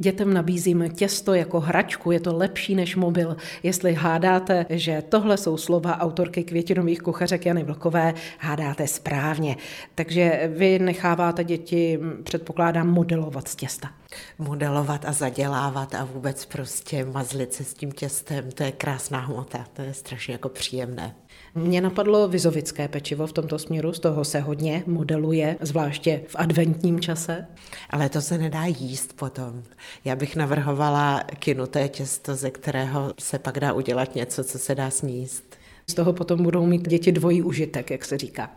Dětem nabízíme těsto jako hračku, je to lepší než mobil. Jestli hádáte, že tohle jsou slova autorky květinových kuchařek Jany Vlkové, hádáte správně. Takže vy necháváte děti, předpokládám, modelovat z těsta. Modelovat a zadělávat a vůbec prostě mazlit se s tím těstem, to je krásná hmota, to je strašně jako příjemné. Mně napadlo vizovické pečivo v tomto směru, z toho se hodně modeluje, zvláště v adventním čase. Ale to se nedá jíst potom. Já bych navrhovala kinuté těsto, ze kterého se pak dá udělat něco, co se dá sníst. Z toho potom budou mít děti dvojí užitek, jak se říká.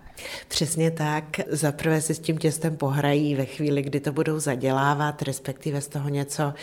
Přesně tak. Zaprvé si s tím těstem pohrají ve chvíli, kdy to budou zadělávat, respektive z toho něco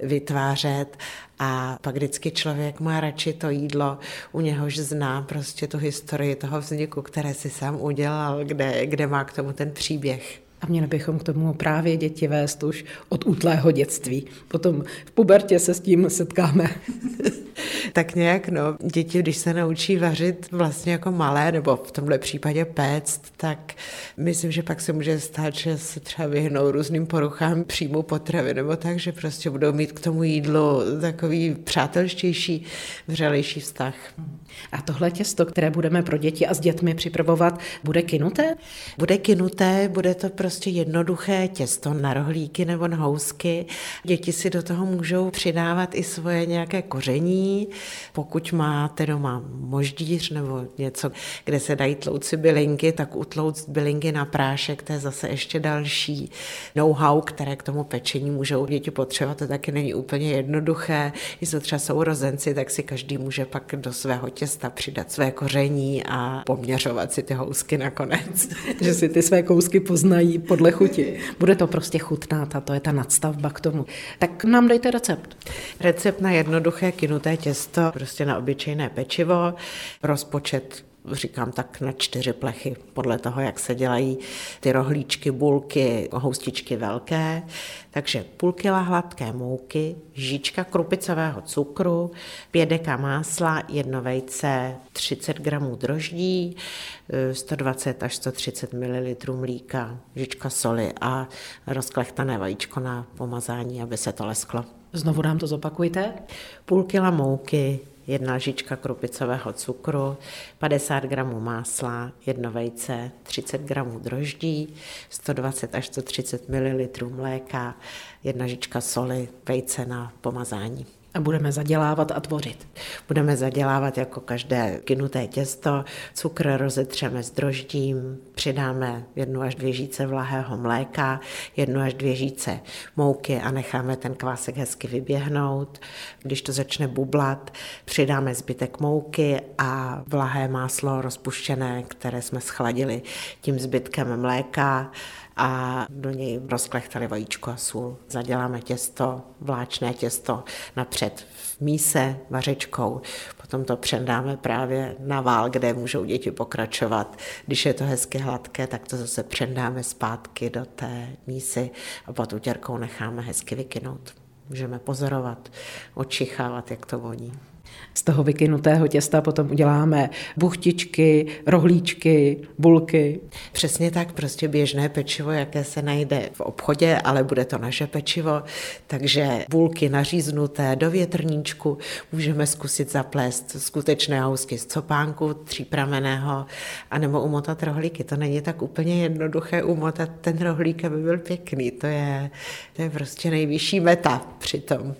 vytvářet. A pak vždycky člověk má radši to jídlo, u něhož zná prostě tu historii toho vzniku, které si sám udělal, kde, kde má k tomu ten příběh. A měli bychom k tomu právě děti vést už od útlého dětství. Potom v pubertě se s tím setkáme. tak nějak, no, děti, když se naučí vařit vlastně jako malé, nebo v tomhle případě péct, tak myslím, že pak se může stát, že se třeba vyhnou různým poruchám příjmu potravy, nebo tak, že prostě budou mít k tomu jídlu takový přátelštější, vřelejší vztah. A tohle těsto, které budeme pro děti a s dětmi připravovat, bude kinuté? Bude kinuté, bude to prostě jednoduché těsto na rohlíky nebo na housky. Děti si do toho můžou přidávat i svoje nějaké koření, pokud máte doma moždíř nebo něco, kde se dají tlouci bylinky, tak utlouct bylinky na prášek, to je zase ještě další know-how, které k tomu pečení můžou děti potřebovat. To taky není úplně jednoduché. Jestli třeba sourozenci, tak si každý může pak do svého těsta přidat své koření a poměřovat si ty housky nakonec. Že si ty své kousky poznají podle chuti. Bude to prostě chutnat a to je ta nadstavba k tomu. Tak nám dejte recept. Recept na jednoduché kinuté těsto, prostě na obyčejné pečivo, rozpočet říkám tak na čtyři plechy, podle toho, jak se dělají ty rohlíčky, bulky, houstičky velké. Takže půl kila hladké mouky, žíčka krupicového cukru, pět deka másla, jedno vejce, 30 gramů droždí, 120 až 130 ml mlíka, žička soli a rozklechtané vajíčko na pomazání, aby se to lesklo. Znovu nám to zopakujte. Půl kila mouky, jedna lžička krupicového cukru, 50 gramů másla, jedno vejce, 30 gramů droždí, 120 až 130 ml mléka, jedna žička soli, vejce na pomazání. A budeme zadělávat a tvořit. Budeme zadělávat jako každé kynuté těsto, cukr rozetřeme s droždím, přidáme jednu až dvě žíce vlahého mléka, jednu až dvě žíce mouky a necháme ten kvásek hezky vyběhnout. Když to začne bublat, přidáme zbytek mouky a vlahé máslo rozpuštěné, které jsme schladili tím zbytkem mléka a do něj rozklechtali vajíčko a sůl. Zaděláme těsto, vláčné těsto napřed v míse vařečkou, potom to přendáme právě na vál, kde můžou děti pokračovat. Když je to hezky hladké, tak to zase přendáme zpátky do té mísy a pod utěrkou necháme hezky vykynout. Můžeme pozorovat, očichávat, jak to voní. Z toho vykynutého těsta potom uděláme buchtičky, rohlíčky, bulky. Přesně tak, prostě běžné pečivo, jaké se najde v obchodě, ale bude to naše pečivo, takže bulky naříznuté do větrníčku můžeme zkusit zaplést skutečné housky z copánku tříprameného, anebo umotat rohlíky. To není tak úplně jednoduché umotat ten rohlík, aby byl pěkný. To je, to je prostě nejvyšší meta přitom.